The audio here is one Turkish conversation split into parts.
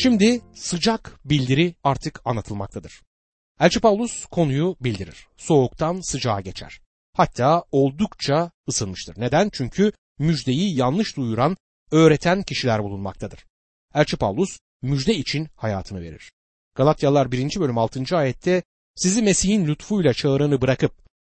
Şimdi sıcak bildiri artık anlatılmaktadır. Elçi Paulus konuyu bildirir. Soğuktan sıcağa geçer. Hatta oldukça ısınmıştır. Neden? Çünkü müjdeyi yanlış duyuran, öğreten kişiler bulunmaktadır. Elçi Paulus müjde için hayatını verir. Galatyalılar 1. bölüm 6. ayette sizi Mesih'in lütfuyla çağıranı bırakıp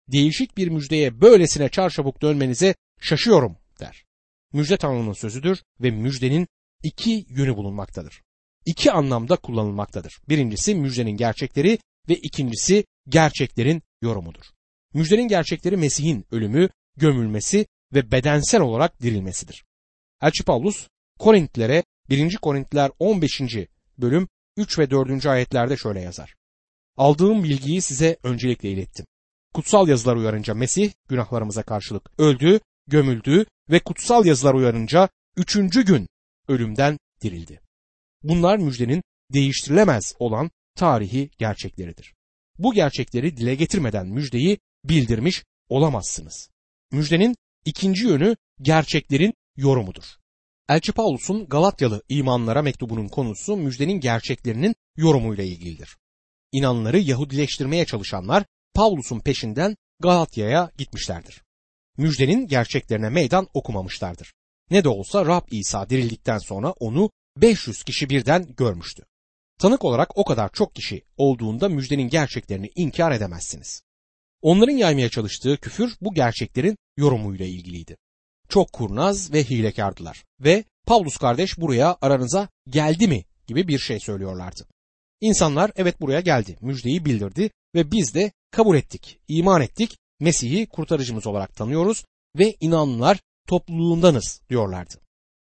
değişik bir müjdeye böylesine çarçabuk dönmenize şaşıyorum der. Müjde Tanrı'nın sözüdür ve müjdenin iki yönü bulunmaktadır. İki anlamda kullanılmaktadır. Birincisi müjdenin gerçekleri ve ikincisi gerçeklerin yorumudur. Müjdenin gerçekleri Mesih'in ölümü, gömülmesi ve bedensel olarak dirilmesidir. Elçi Paulus Korintlilere 1. Korintliler 15. bölüm 3 ve 4. ayetlerde şöyle yazar. Aldığım bilgiyi size öncelikle ilettim. Kutsal yazılar uyarınca Mesih günahlarımıza karşılık öldü, gömüldü ve kutsal yazılar uyarınca üçüncü gün ölümden dirildi. Bunlar müjdenin değiştirilemez olan tarihi gerçekleridir. Bu gerçekleri dile getirmeden müjdeyi bildirmiş olamazsınız. Müjdenin ikinci yönü gerçeklerin yorumudur. Elçi Paulus'un Galatyalı imanlara mektubunun konusu müjdenin gerçeklerinin yorumuyla ilgilidir. İnanları Yahudileştirmeye çalışanlar Paulus'un peşinden Galatya'ya gitmişlerdir. Müjdenin gerçeklerine meydan okumamışlardır. Ne de olsa Rab İsa dirildikten sonra onu 500 kişi birden görmüştü. Tanık olarak o kadar çok kişi olduğunda müjdenin gerçeklerini inkar edemezsiniz. Onların yaymaya çalıştığı küfür bu gerçeklerin yorumuyla ilgiliydi. Çok kurnaz ve hilekardılar ve Pavlus kardeş buraya aranıza geldi mi gibi bir şey söylüyorlardı. İnsanlar evet buraya geldi, müjdeyi bildirdi ve biz de kabul ettik, iman ettik, Mesih'i kurtarıcımız olarak tanıyoruz ve inanlılar topluluğundanız diyorlardı.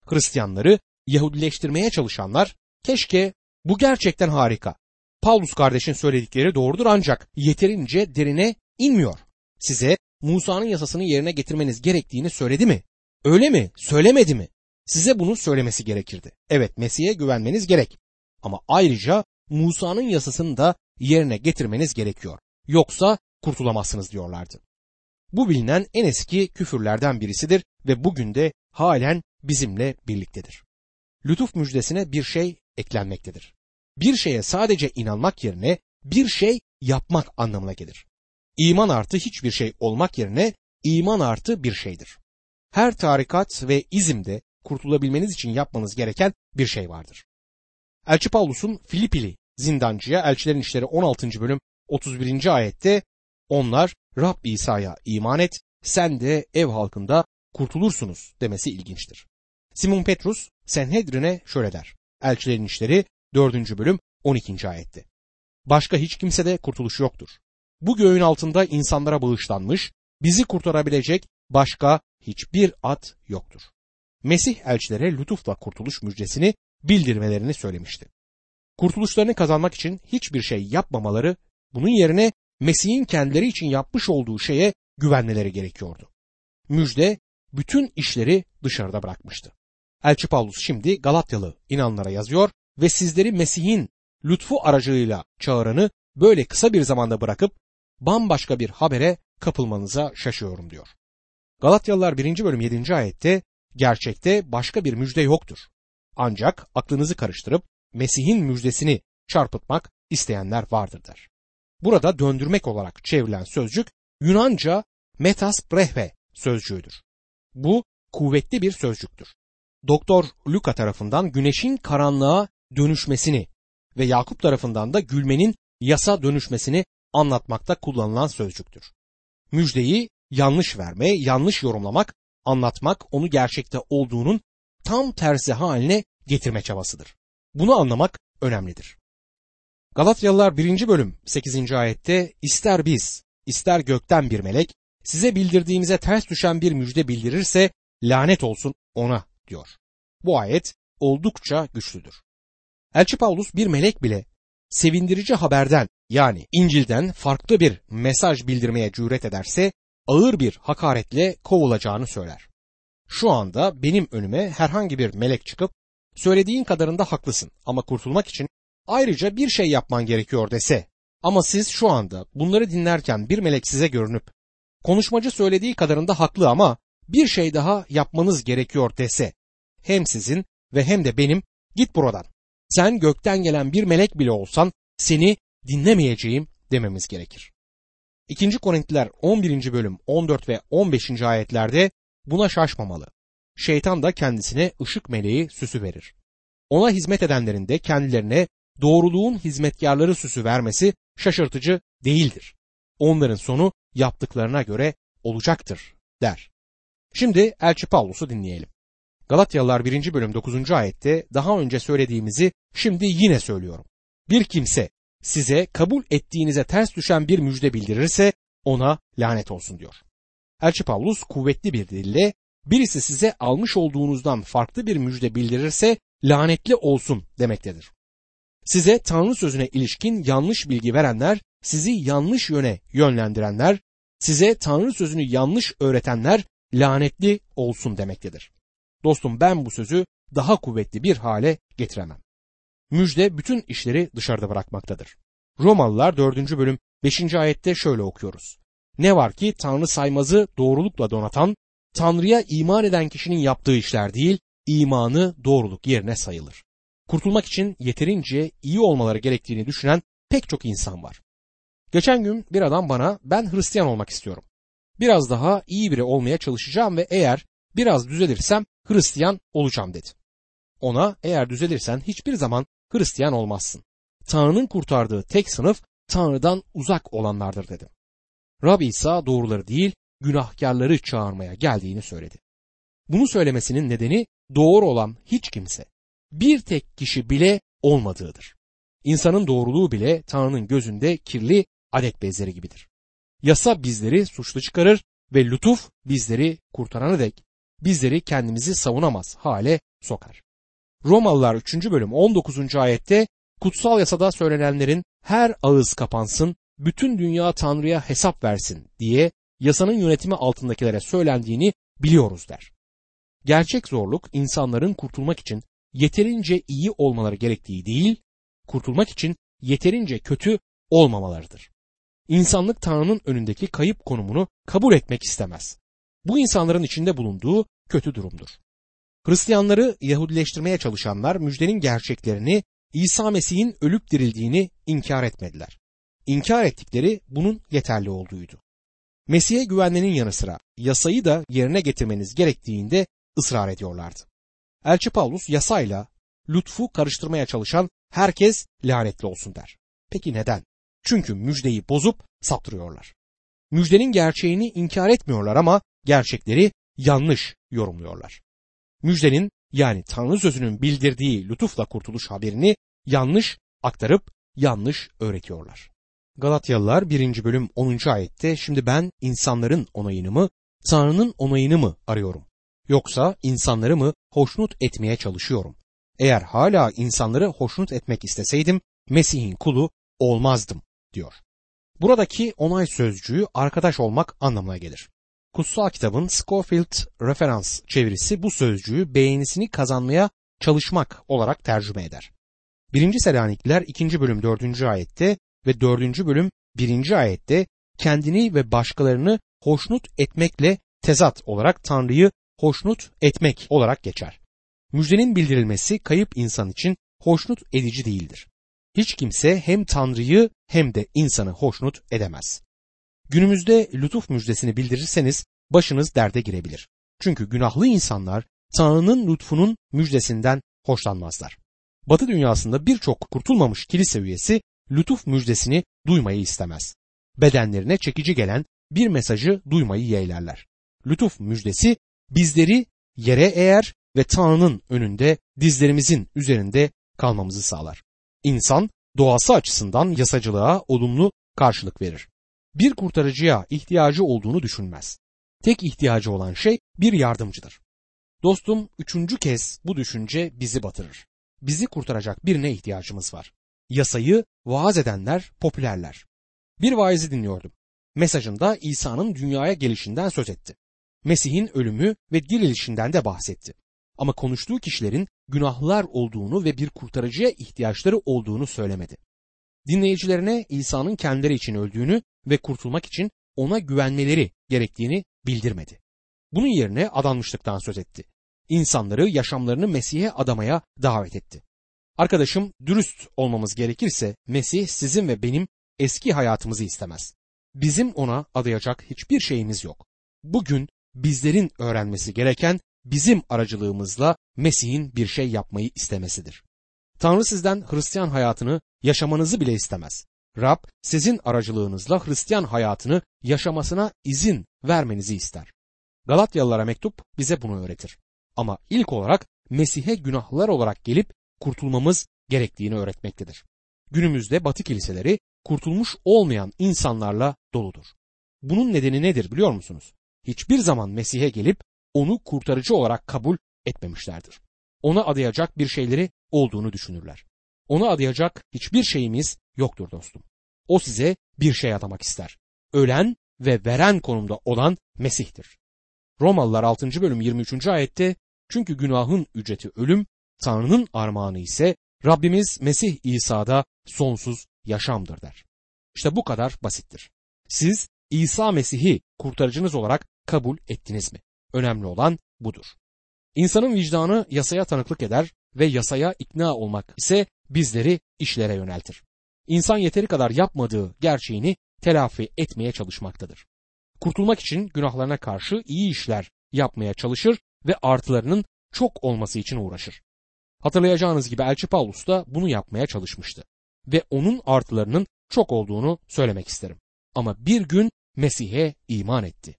Hristiyanları Yahudileştirmeye çalışanlar keşke bu gerçekten harika. Paulus kardeşin söyledikleri doğrudur ancak yeterince derine inmiyor. Size Musa'nın yasasını yerine getirmeniz gerektiğini söyledi mi? Öyle mi? Söylemedi mi? Size bunu söylemesi gerekirdi. Evet Mesih'e güvenmeniz gerek. Ama ayrıca Musa'nın yasasını da yerine getirmeniz gerekiyor. Yoksa kurtulamazsınız diyorlardı. Bu bilinen en eski küfürlerden birisidir ve bugün de halen bizimle birliktedir. Lütuf müjdesine bir şey eklenmektedir. Bir şeye sadece inanmak yerine bir şey yapmak anlamına gelir. İman artı hiçbir şey olmak yerine iman artı bir şeydir. Her tarikat ve izimde kurtulabilmeniz için yapmanız gereken bir şey vardır. Elçi Paulus'un Filipili zindancıya Elçilerin İşleri 16. bölüm 31. ayette onlar Rab İsa'ya iman et sen de ev halkında kurtulursunuz demesi ilginçtir. Simon Petrus Senhedrin'e şöyle der. Elçilerin İşleri 4. bölüm 12. ayette. Başka hiç kimsede kurtuluş yoktur. Bu göğün altında insanlara bağışlanmış, bizi kurtarabilecek başka hiçbir at yoktur. Mesih elçilere lütufla kurtuluş müjdesini bildirmelerini söylemişti. Kurtuluşlarını kazanmak için hiçbir şey yapmamaları, bunun yerine Mesih'in kendileri için yapmış olduğu şeye güvenmeleri gerekiyordu. Müjde bütün işleri dışarıda bırakmıştı. Elçi Paulus şimdi Galatyalı inanlara yazıyor ve sizleri Mesih'in lütfu aracılığıyla çağıranı böyle kısa bir zamanda bırakıp bambaşka bir habere kapılmanıza şaşıyorum diyor. Galatyalılar 1. bölüm 7. ayette gerçekte başka bir müjde yoktur. Ancak aklınızı karıştırıp Mesih'in müjdesini çarpıtmak isteyenler vardır der. Burada döndürmek olarak çevrilen sözcük Yunanca metas brehve sözcüğüdür. Bu kuvvetli bir sözcüktür. Doktor Luka tarafından güneşin karanlığa dönüşmesini ve Yakup tarafından da gülmenin yasa dönüşmesini anlatmakta kullanılan sözcüktür. Müjdeyi yanlış verme, yanlış yorumlamak, anlatmak onu gerçekte olduğunun tam tersi haline getirme çabasıdır. Bunu anlamak önemlidir. Galatyalılar 1. bölüm 8. ayette ister biz, ister gökten bir melek size bildirdiğimize ters düşen bir müjde bildirirse lanet olsun ona diyor. Bu ayet oldukça güçlüdür. Elçi Paulus bir melek bile sevindirici haberden yani İncil'den farklı bir mesaj bildirmeye cüret ederse ağır bir hakaretle kovulacağını söyler. Şu anda benim önüme herhangi bir melek çıkıp söylediğin kadarında haklısın ama kurtulmak için ayrıca bir şey yapman gerekiyor dese ama siz şu anda bunları dinlerken bir melek size görünüp konuşmacı söylediği kadarında haklı ama bir şey daha yapmanız gerekiyor dese hem sizin ve hem de benim git buradan Sen gökten gelen bir melek bile olsan seni dinlemeyeceğim dememiz gerekir. 2. Korintliler 11. bölüm 14 ve 15. ayetlerde buna şaşmamalı. Şeytan da kendisine ışık meleği süsü verir. Ona hizmet edenlerin de kendilerine doğruluğun hizmetkarları süsü vermesi şaşırtıcı değildir. Onların sonu yaptıklarına göre olacaktır der. Şimdi Elçi Pavlus'u dinleyelim. Galatyalılar 1. bölüm 9. ayette daha önce söylediğimizi şimdi yine söylüyorum. Bir kimse size kabul ettiğinize ters düşen bir müjde bildirirse ona lanet olsun diyor. Elçi Pavlus kuvvetli bir dille birisi size almış olduğunuzdan farklı bir müjde bildirirse lanetli olsun demektedir. Size Tanrı sözüne ilişkin yanlış bilgi verenler, sizi yanlış yöne yönlendirenler, size Tanrı sözünü yanlış öğretenler lanetli olsun demektedir. Dostum ben bu sözü daha kuvvetli bir hale getiremem. Müjde bütün işleri dışarıda bırakmaktadır. Romalılar 4. bölüm 5. ayette şöyle okuyoruz. Ne var ki Tanrı saymazı doğrulukla donatan, Tanrı'ya iman eden kişinin yaptığı işler değil, imanı doğruluk yerine sayılır. Kurtulmak için yeterince iyi olmaları gerektiğini düşünen pek çok insan var. Geçen gün bir adam bana ben Hristiyan olmak istiyorum. Biraz daha iyi biri olmaya çalışacağım ve eğer biraz düzelirsem Hristiyan olacağım dedi. Ona eğer düzelirsen hiçbir zaman Hristiyan olmazsın. Tanrı'nın kurtardığı tek sınıf Tanrı'dan uzak olanlardır dedi. Rab İsa doğruları değil günahkarları çağırmaya geldiğini söyledi. Bunu söylemesinin nedeni doğru olan hiç kimse, bir tek kişi bile olmadığıdır. İnsanın doğruluğu bile Tanrı'nın gözünde kirli adet bezleri gibidir. Yasa bizleri suçlu çıkarır ve lütuf bizleri kurtarana dek bizleri kendimizi savunamaz hale sokar. Romalılar 3. bölüm 19. ayette kutsal yasada söylenenlerin her ağız kapansın, bütün dünya Tanrı'ya hesap versin diye yasanın yönetimi altındakilere söylendiğini biliyoruz der. Gerçek zorluk insanların kurtulmak için yeterince iyi olmaları gerektiği değil, kurtulmak için yeterince kötü olmamalarıdır. İnsanlık Tanrı'nın önündeki kayıp konumunu kabul etmek istemez. Bu insanların içinde bulunduğu kötü durumdur. Hristiyanları Yahudileştirmeye çalışanlar müjdenin gerçeklerini İsa Mesih'in ölüp dirildiğini inkar etmediler. İnkar ettikleri bunun yeterli olduğuydu. Mesih'e güvenmenin yanı sıra yasayı da yerine getirmeniz gerektiğinde ısrar ediyorlardı. Elçi Paulus yasayla lütfu karıştırmaya çalışan herkes lanetli olsun der. Peki neden? Çünkü müjdeyi bozup saptırıyorlar. Müjdenin gerçeğini inkar etmiyorlar ama gerçekleri yanlış yorumluyorlar. Müjdenin yani Tanrı sözünün bildirdiği lütufla kurtuluş haberini yanlış aktarıp yanlış öğretiyorlar. Galatyalılar 1. bölüm 10. ayette şimdi ben insanların onayını mı Tanrı'nın onayını mı arıyorum? Yoksa insanları mı hoşnut etmeye çalışıyorum? Eğer hala insanları hoşnut etmek isteseydim Mesih'in kulu olmazdım diyor. Buradaki onay sözcüğü arkadaş olmak anlamına gelir. Kutsal kitabın Scofield referans çevirisi bu sözcüğü beğenisini kazanmaya çalışmak olarak tercüme eder. 1. Selanikliler 2. bölüm 4. ayette ve 4. bölüm 1. ayette kendini ve başkalarını hoşnut etmekle tezat olarak Tanrı'yı hoşnut etmek olarak geçer. Müjdenin bildirilmesi kayıp insan için hoşnut edici değildir. Hiç kimse hem Tanrı'yı hem de insanı hoşnut edemez. Günümüzde lütuf müjdesini bildirirseniz başınız derde girebilir. Çünkü günahlı insanlar Tanrı'nın lütfunun müjdesinden hoşlanmazlar. Batı dünyasında birçok kurtulmamış kilise üyesi lütuf müjdesini duymayı istemez. Bedenlerine çekici gelen bir mesajı duymayı yeğlerler. Lütuf müjdesi bizleri yere eğer ve Tanrı'nın önünde dizlerimizin üzerinde kalmamızı sağlar. İnsan doğası açısından yasacılığa olumlu karşılık verir. Bir kurtarıcıya ihtiyacı olduğunu düşünmez. Tek ihtiyacı olan şey bir yardımcıdır. Dostum üçüncü kez bu düşünce bizi batırır. Bizi kurtaracak birine ihtiyacımız var. Yasayı vaaz edenler popülerler. Bir vaizi dinliyordum. Mesajında İsa'nın dünyaya gelişinden söz etti. Mesih'in ölümü ve dirilişinden de bahsetti. Ama konuştuğu kişilerin günahlar olduğunu ve bir kurtarıcıya ihtiyaçları olduğunu söylemedi. Dinleyicilerine İsa'nın kendileri için öldüğünü ve kurtulmak için ona güvenmeleri gerektiğini bildirmedi. Bunun yerine adanmışlıktan söz etti. İnsanları yaşamlarını Mesih'e adamaya davet etti. Arkadaşım dürüst olmamız gerekirse Mesih sizin ve benim eski hayatımızı istemez. Bizim ona adayacak hiçbir şeyimiz yok. Bugün bizlerin öğrenmesi gereken bizim aracılığımızla Mesih'in bir şey yapmayı istemesidir. Tanrı sizden Hristiyan hayatını yaşamanızı bile istemez. Rab sizin aracılığınızla Hristiyan hayatını yaşamasına izin vermenizi ister. Galatyalılara mektup bize bunu öğretir. Ama ilk olarak Mesih'e günahlar olarak gelip kurtulmamız gerektiğini öğretmektedir. Günümüzde Batı kiliseleri kurtulmuş olmayan insanlarla doludur. Bunun nedeni nedir biliyor musunuz? Hiçbir zaman Mesih'e gelip onu kurtarıcı olarak kabul etmemişlerdir. Ona adayacak bir şeyleri olduğunu düşünürler. Ona adayacak hiçbir şeyimiz yoktur dostum. O size bir şey adamak ister. Ölen ve veren konumda olan Mesih'tir. Romalılar 6. bölüm 23. ayette çünkü günahın ücreti ölüm, Tanrı'nın armağanı ise Rabbimiz Mesih İsa'da sonsuz yaşamdır der. İşte bu kadar basittir. Siz İsa Mesih'i kurtarıcınız olarak kabul ettiniz mi? Önemli olan budur. İnsanın vicdanı yasaya tanıklık eder ve yasaya ikna olmak ise bizleri işlere yöneltir. İnsan yeteri kadar yapmadığı gerçeğini telafi etmeye çalışmaktadır. Kurtulmak için günahlarına karşı iyi işler yapmaya çalışır ve artılarının çok olması için uğraşır. Hatırlayacağınız gibi Elçi Paulus da bunu yapmaya çalışmıştı ve onun artılarının çok olduğunu söylemek isterim. Ama bir gün Mesih'e iman etti.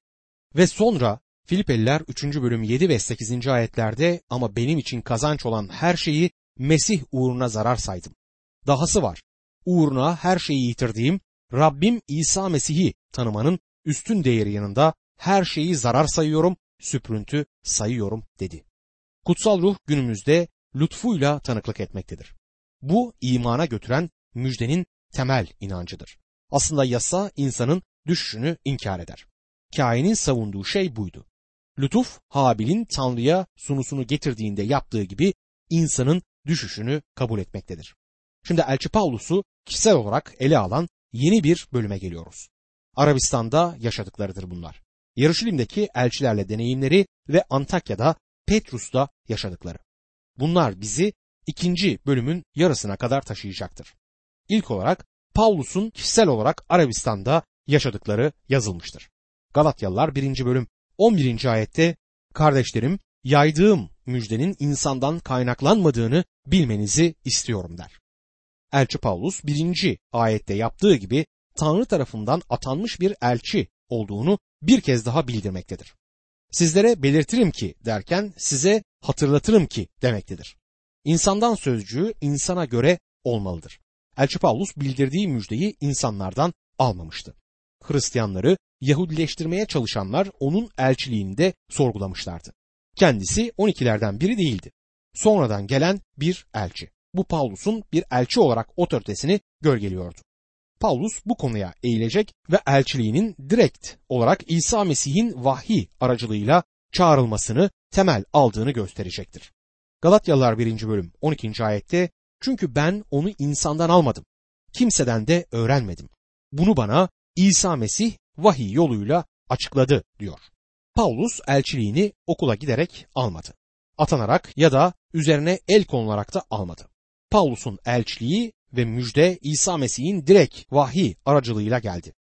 Ve sonra Filipeliler 3. bölüm 7 ve 8. ayetlerde ama benim için kazanç olan her şeyi Mesih uğruna zarar saydım. Dahası var. Uğruna her şeyi yitirdiğim Rabbim İsa Mesih'i tanımanın üstün değeri yanında her şeyi zarar sayıyorum, süprüntü sayıyorum dedi. Kutsal ruh günümüzde lütfuyla tanıklık etmektedir. Bu imana götüren müjdenin temel inancıdır. Aslında yasa insanın düşüşünü inkar eder. Kain'in savunduğu şey buydu. Lütuf Habil'in Tanrı'ya sunusunu getirdiğinde yaptığı gibi insanın düşüşünü kabul etmektedir. Şimdi Elçi Paulus'u kişisel olarak ele alan yeni bir bölüme geliyoruz. Arabistan'da yaşadıklarıdır bunlar. Yarışilim'deki elçilerle deneyimleri ve Antakya'da Petrus'ta yaşadıkları. Bunlar bizi ikinci bölümün yarısına kadar taşıyacaktır. İlk olarak Paulus'un kişisel olarak Arabistan'da yaşadıkları yazılmıştır. Galatyalılar 1. bölüm 11. ayette kardeşlerim yaydığım müjdenin insandan kaynaklanmadığını bilmenizi istiyorum der. Elçi Paulus 1. ayette yaptığı gibi Tanrı tarafından atanmış bir elçi olduğunu bir kez daha bildirmektedir. Sizlere belirtirim ki derken size hatırlatırım ki demektedir. İnsandan sözcüğü insana göre olmalıdır. Elçi Paulus bildirdiği müjdeyi insanlardan almamıştı. Hristiyanları Yahudileştirmeye çalışanlar onun elçiliğinde sorgulamışlardı. Kendisi 12'lerden biri değildi. Sonradan gelen bir elçi. Bu Paulus'un bir elçi olarak otoritesini gölgeliyordu. Paulus bu konuya eğilecek ve elçiliğinin direkt olarak İsa Mesih'in vahiy aracılığıyla çağrılmasını temel aldığını gösterecektir. Galatyalılar 1. bölüm 12. ayette çünkü ben onu insandan almadım. Kimseden de öğrenmedim. Bunu bana İsa Mesih vahiy yoluyla açıkladı diyor. Paulus elçiliğini okula giderek almadı. Atanarak ya da üzerine el konularak da almadı. Paulus'un elçiliği ve müjde İsa Mesih'in direkt vahiy aracılığıyla geldi.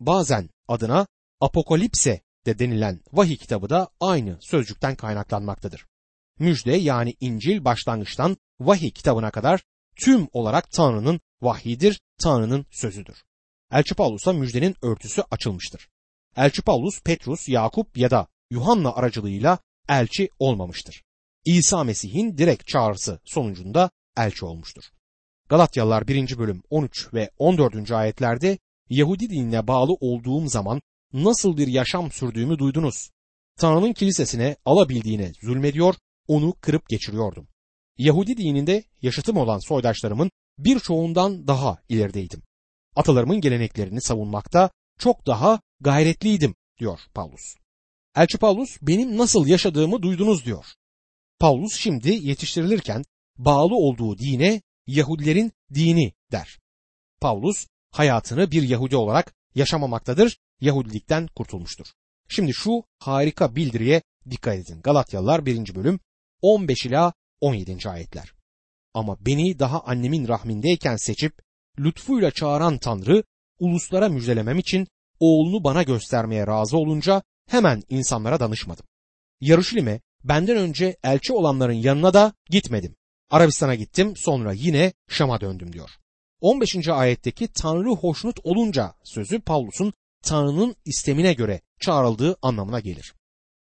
Bazen adına Apokalipse de denilen vahiy kitabı da aynı sözcükten kaynaklanmaktadır. Müjde yani İncil başlangıçtan vahiy kitabına kadar tüm olarak Tanrı'nın vahyidir, Tanrı'nın sözüdür. Elçi Paulus'a müjdenin örtüsü açılmıştır. Elçi Paulus, Petrus, Yakup ya da Yuhanna aracılığıyla elçi olmamıştır. İsa Mesih'in direkt çağrısı sonucunda elçi olmuştur. Galatyalılar 1. bölüm 13 ve 14. ayetlerde Yahudi dinine bağlı olduğum zaman nasıl bir yaşam sürdüğümü duydunuz. Tanrı'nın kilisesine alabildiğine zulmediyor, onu kırıp geçiriyordum. Yahudi dininde yaşıtım olan soydaşlarımın birçoğundan daha ilerideydim. Atalarımın geleneklerini savunmakta çok daha gayretliydim diyor Paulus. Elçi Paulus benim nasıl yaşadığımı duydunuz diyor. Paulus şimdi yetiştirilirken bağlı olduğu dine Yahudilerin dini der. Paulus hayatını bir Yahudi olarak yaşamamaktadır, Yahudilikten kurtulmuştur. Şimdi şu harika bildiriye dikkat edin. Galatyalılar 1. bölüm 15 ila 17. ayetler. Ama beni daha annemin rahmindeyken seçip lütfuyla çağıran Tanrı uluslara müjdelemem için oğlunu bana göstermeye razı olunca hemen insanlara danışmadım. Yarışilime benden önce elçi olanların yanına da gitmedim. Arabistan'a gittim sonra yine Şam'a döndüm diyor. 15. ayetteki Tanrı hoşnut olunca sözü Pavlus'un Tanrı'nın istemine göre çağrıldığı anlamına gelir.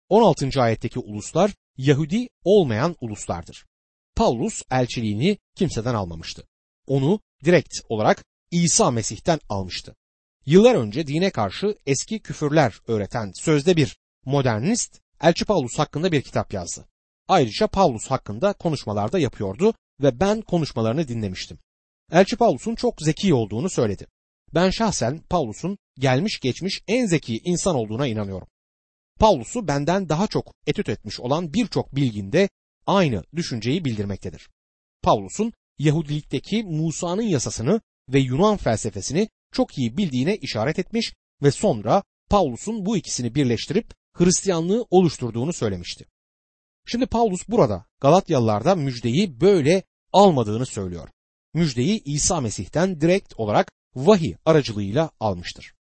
16. ayetteki uluslar Yahudi olmayan uluslardır. Paulus elçiliğini kimseden almamıştı. Onu direkt olarak İsa Mesih'ten almıştı. Yıllar önce dine karşı eski küfürler öğreten sözde bir modernist Elçi Paulus hakkında bir kitap yazdı. Ayrıca Paulus hakkında konuşmalarda yapıyordu ve ben konuşmalarını dinlemiştim. Elçi Paulus'un çok zeki olduğunu söyledi. Ben şahsen Paulus'un gelmiş geçmiş en zeki insan olduğuna inanıyorum. Paulus'u benden daha çok etüt etmiş olan birçok bilginde aynı düşünceyi bildirmektedir. Paulus'un Yahudilikteki Musa'nın yasasını ve Yunan felsefesini çok iyi bildiğine işaret etmiş ve sonra Paulus'un bu ikisini birleştirip Hristiyanlığı oluşturduğunu söylemişti. Şimdi Paulus burada Galatyalılarda müjdeyi böyle almadığını söylüyor. Müjdeyi İsa Mesih'ten direkt olarak vahiy aracılığıyla almıştır.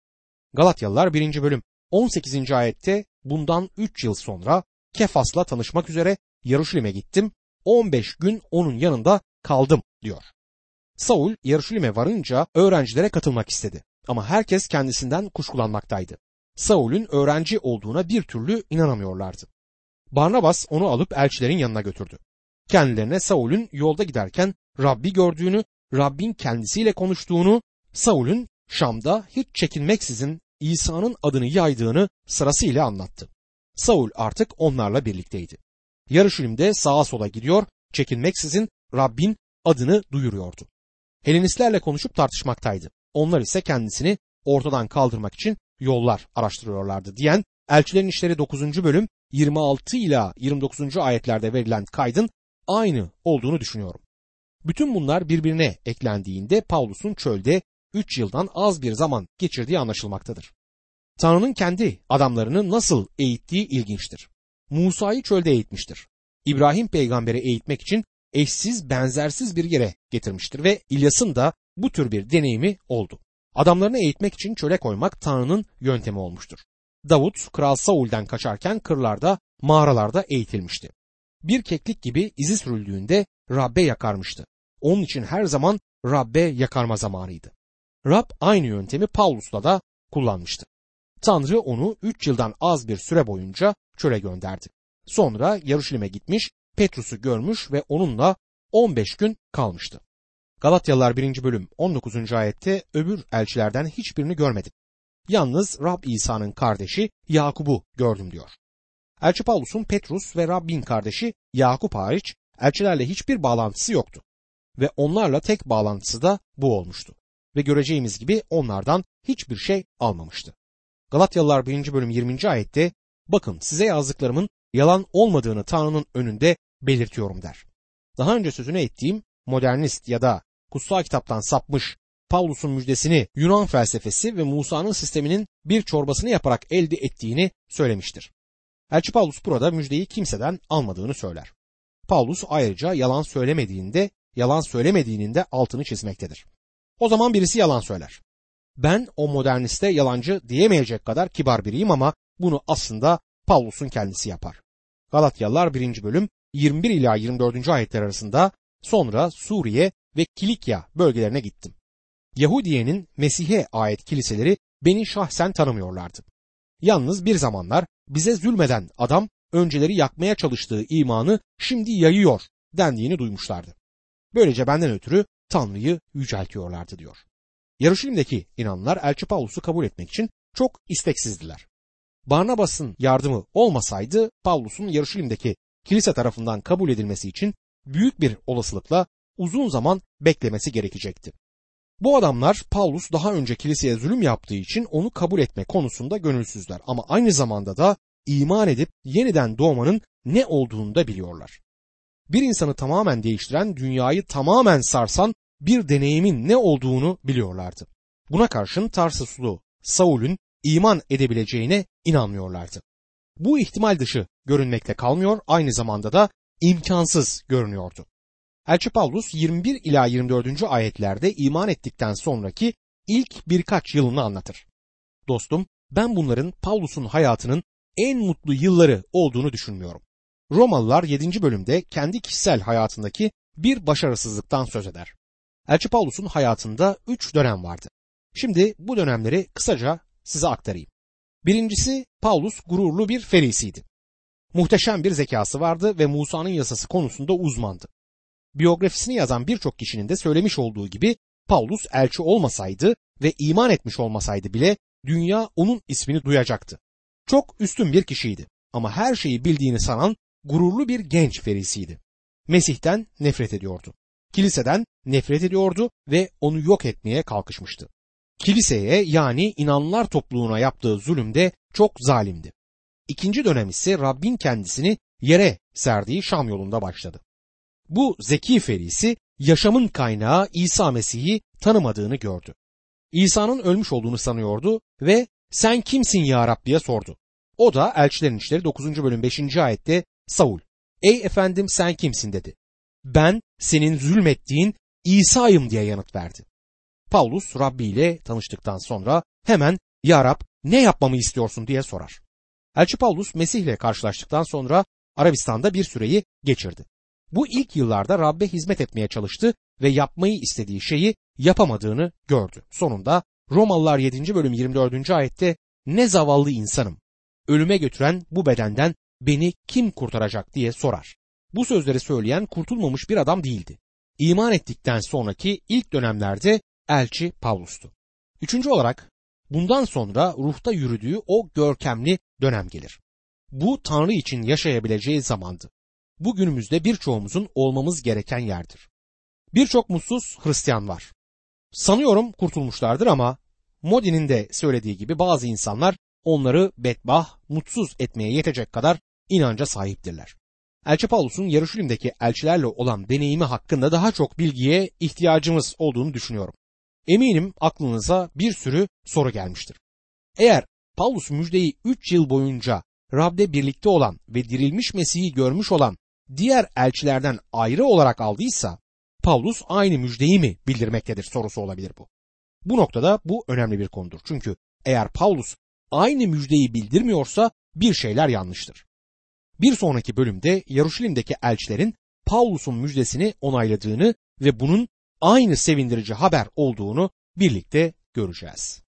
Galatyalılar 1. bölüm 18. ayette bundan 3 yıl sonra Kefas'la tanışmak üzere Yaruşilim'e gittim. 15 gün onun yanında kaldım diyor. Saul Yaruşilim'e varınca öğrencilere katılmak istedi. Ama herkes kendisinden kuşkulanmaktaydı. Saul'ün öğrenci olduğuna bir türlü inanamıyorlardı. Barnabas onu alıp elçilerin yanına götürdü. Kendilerine Saul'ün yolda giderken Rabbi gördüğünü, Rabbin kendisiyle konuştuğunu, Saul'ün Şam'da hiç çekinmeksizin İsa'nın adını yaydığını sırasıyla anlattı. Saul artık onlarla birlikteydi. Yarışilim'de sağa sola gidiyor, çekinmeksizin Rabbin adını duyuruyordu. Helenistlerle konuşup tartışmaktaydı. Onlar ise kendisini ortadan kaldırmak için yollar araştırıyorlardı diyen Elçilerin İşleri 9. bölüm 26 ila 29. ayetlerde verilen kaydın aynı olduğunu düşünüyorum. Bütün bunlar birbirine eklendiğinde Paulus'un çölde 3 yıldan az bir zaman geçirdiği anlaşılmaktadır. Tanrı'nın kendi adamlarını nasıl eğittiği ilginçtir. Musa'yı çölde eğitmiştir. İbrahim peygamberi eğitmek için eşsiz benzersiz bir yere getirmiştir ve İlyas'ın da bu tür bir deneyimi oldu. Adamlarını eğitmek için çöle koymak Tanrı'nın yöntemi olmuştur. Davut Kral Saul'den kaçarken kırlarda, mağaralarda eğitilmişti. Bir keklik gibi izi sürüldüğünde Rabbe yakarmıştı. Onun için her zaman Rabbe yakarma zamanıydı. Rab aynı yöntemi Paulus'la da kullanmıştı. Tanrı onu 3 yıldan az bir süre boyunca çöle gönderdi. Sonra Yaruşilim'e gitmiş, Petrus'u görmüş ve onunla 15 gün kalmıştı. Galatyalılar 1. bölüm 19. ayette öbür elçilerden hiçbirini görmedim. Yalnız Rab İsa'nın kardeşi Yakub'u gördüm diyor. Elçi Paulus'un Petrus ve Rabbin kardeşi Yakup hariç elçilerle hiçbir bağlantısı yoktu. Ve onlarla tek bağlantısı da bu olmuştu. Ve göreceğimiz gibi onlardan hiçbir şey almamıştı. Galatyalılar 1. bölüm 20. ayette bakın size yazdıklarımın yalan olmadığını Tanrı'nın önünde belirtiyorum der. Daha önce sözünü ettiğim modernist ya da kutsal kitaptan sapmış Paulus'un müjdesini Yunan felsefesi ve Musa'nın sisteminin bir çorbasını yaparak elde ettiğini söylemiştir. Elçi Paulus burada müjdeyi kimseden almadığını söyler. Paulus ayrıca yalan söylemediğinde, yalan söylemediğinin de altını çizmektedir. O zaman birisi yalan söyler. Ben o moderniste yalancı diyemeyecek kadar kibar biriyim ama bunu aslında Paulus'un kendisi yapar. Galatyalılar 1. bölüm 21 ila 24. ayetler arasında sonra Suriye ve Kilikya bölgelerine gittim. Yahudiye'nin Mesih'e ait kiliseleri beni şahsen tanımıyorlardı. Yalnız bir zamanlar bize zulmeden adam önceleri yakmaya çalıştığı imanı şimdi yayıyor dendiğini duymuşlardı. Böylece benden ötürü Tanrı'yı yüceltiyorlardı diyor. Yarışilim'deki inanlar Elçi Paulus'u kabul etmek için çok isteksizdiler. Barnabas'ın yardımı olmasaydı Paulus'un Yarışilim'deki kilise tarafından kabul edilmesi için büyük bir olasılıkla uzun zaman beklemesi gerekecekti. Bu adamlar Paulus daha önce kiliseye zulüm yaptığı için onu kabul etme konusunda gönülsüzler ama aynı zamanda da iman edip yeniden doğmanın ne olduğunu da biliyorlar. Bir insanı tamamen değiştiren, dünyayı tamamen sarsan bir deneyimin ne olduğunu biliyorlardı. Buna karşın Tarsuslu Saul'ün iman edebileceğine inanmıyorlardı. Bu ihtimal dışı görünmekte kalmıyor, aynı zamanda da imkansız görünüyordu. Elçi Paulus 21 ila 24. ayetlerde iman ettikten sonraki ilk birkaç yılını anlatır. Dostum, ben bunların Paulus'un hayatının en mutlu yılları olduğunu düşünmüyorum. Romalılar 7. bölümde kendi kişisel hayatındaki bir başarısızlıktan söz eder. Elçi Paulus'un hayatında 3 dönem vardı. Şimdi bu dönemleri kısaca size aktarayım. Birincisi Paulus gururlu bir ferisiydi. Muhteşem bir zekası vardı ve Musa'nın yasası konusunda uzmandı. Biyografisini yazan birçok kişinin de söylemiş olduğu gibi Paulus elçi olmasaydı ve iman etmiş olmasaydı bile dünya onun ismini duyacaktı. Çok üstün bir kişiydi ama her şeyi bildiğini sanan gururlu bir genç ferisiydi. Mesih'ten nefret ediyordu. Kiliseden nefret ediyordu ve onu yok etmeye kalkışmıştı. Kiliseye yani inanlar topluluğuna yaptığı zulüm de çok zalimdi. İkinci dönem ise Rabbin kendisini yere serdiği Şam yolunda başladı. Bu zeki ferisi yaşamın kaynağı İsa Mesih'i tanımadığını gördü. İsa'nın ölmüş olduğunu sanıyordu ve sen kimsin ya Rab diye sordu. O da Elçilerin İşleri 9. bölüm 5. ayette Saul, ey efendim sen kimsin dedi. Ben senin zulmettiğin İsa'yım diye yanıt verdi. Paulus Rabbi ile tanıştıktan sonra hemen Ya Rab ne yapmamı istiyorsun diye sorar. Elçi Paulus Mesih ile karşılaştıktan sonra Arabistan'da bir süreyi geçirdi. Bu ilk yıllarda Rabbe hizmet etmeye çalıştı ve yapmayı istediği şeyi yapamadığını gördü. Sonunda Romalılar 7. bölüm 24. ayette ne zavallı insanım. Ölüme götüren bu bedenden beni kim kurtaracak diye sorar. Bu sözleri söyleyen kurtulmamış bir adam değildi. İman ettikten sonraki ilk dönemlerde elçi Pavlus'tu. Üçüncü olarak bundan sonra ruhta yürüdüğü o görkemli dönem gelir. Bu Tanrı için yaşayabileceği zamandı. Bugünümüzde birçoğumuzun olmamız gereken yerdir. Birçok mutsuz Hristiyan var. Sanıyorum kurtulmuşlardır ama Modi'nin de söylediği gibi bazı insanlar onları bedbah, mutsuz etmeye yetecek kadar inanca sahiptirler. Elçi Paulus'un Yarışilim'deki elçilerle olan deneyimi hakkında daha çok bilgiye ihtiyacımız olduğunu düşünüyorum. Eminim aklınıza bir sürü soru gelmiştir. Eğer Paulus müjdeyi 3 yıl boyunca Rab'de birlikte olan ve dirilmiş Mesih'i görmüş olan diğer elçilerden ayrı olarak aldıysa Paulus aynı müjdeyi mi bildirmektedir sorusu olabilir bu. Bu noktada bu önemli bir konudur. Çünkü eğer Paulus aynı müjdeyi bildirmiyorsa bir şeyler yanlıştır. Bir sonraki bölümde Yaruşilim'deki elçilerin Paulus'un müjdesini onayladığını ve bunun aynı sevindirici haber olduğunu birlikte göreceğiz.